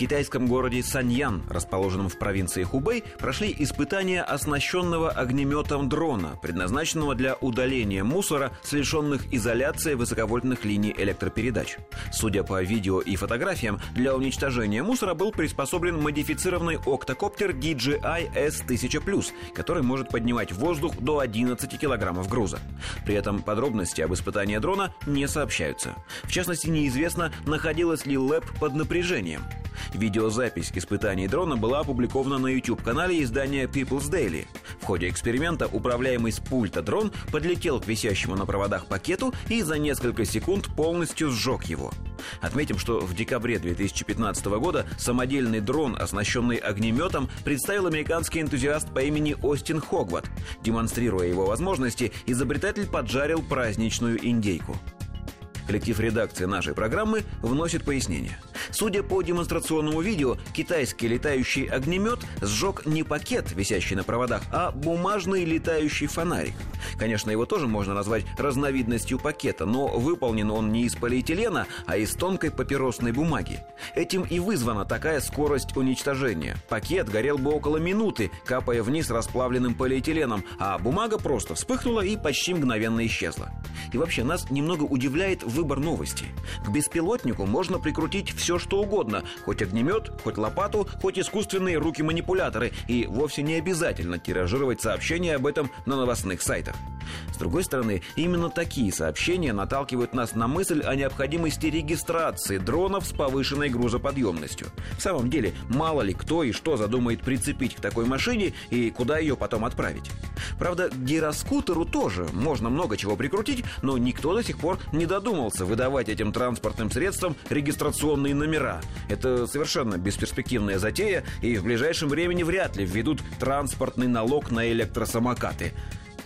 Китайском городе Саньян, расположенном в провинции Хубэй, прошли испытания оснащенного огнеметом дрона, предназначенного для удаления мусора лишенных изоляции высоковольтных линий электропередач. Судя по видео и фотографиям, для уничтожения мусора был приспособлен модифицированный октокоптер DJI S1000+, который может поднимать в воздух до 11 килограммов груза. При этом подробности об испытании дрона не сообщаются. В частности, неизвестно, находилась ли ЛЭП под напряжением. Видеозапись испытаний дрона была опубликована на YouTube-канале издания People's Daily. В ходе эксперимента управляемый с пульта дрон подлетел к висящему на проводах пакету и за несколько секунд полностью сжег его. Отметим, что в декабре 2015 года самодельный дрон, оснащенный огнеметом, представил американский энтузиаст по имени Остин Хогват. Демонстрируя его возможности, изобретатель поджарил праздничную индейку. Коллектив редакции нашей программы вносит пояснение – Судя по демонстрационному видео, китайский летающий огнемет сжег не пакет, висящий на проводах, а бумажный летающий фонарик. Конечно, его тоже можно назвать разновидностью пакета, но выполнен он не из полиэтилена, а из тонкой папиросной бумаги. Этим и вызвана такая скорость уничтожения. Пакет горел бы около минуты, капая вниз расплавленным полиэтиленом, а бумага просто вспыхнула и почти мгновенно исчезла. И вообще, нас немного удивляет выбор новости. К беспилотнику можно прикрутить все, что угодно, хоть огнемет, хоть лопату, хоть искусственные руки-манипуляторы, и вовсе не обязательно тиражировать сообщения об этом на новостных сайтах. С другой стороны, именно такие сообщения наталкивают нас на мысль о необходимости регистрации дронов с повышенной грузоподъемностью. В самом деле, мало ли кто и что задумает прицепить к такой машине и куда ее потом отправить. Правда, к гироскутеру тоже можно много чего прикрутить, но никто до сих пор не додумался выдавать этим транспортным средствам регистрационные номера. Это совершенно бесперспективная затея, и в ближайшем времени вряд ли введут транспортный налог на электросамокаты.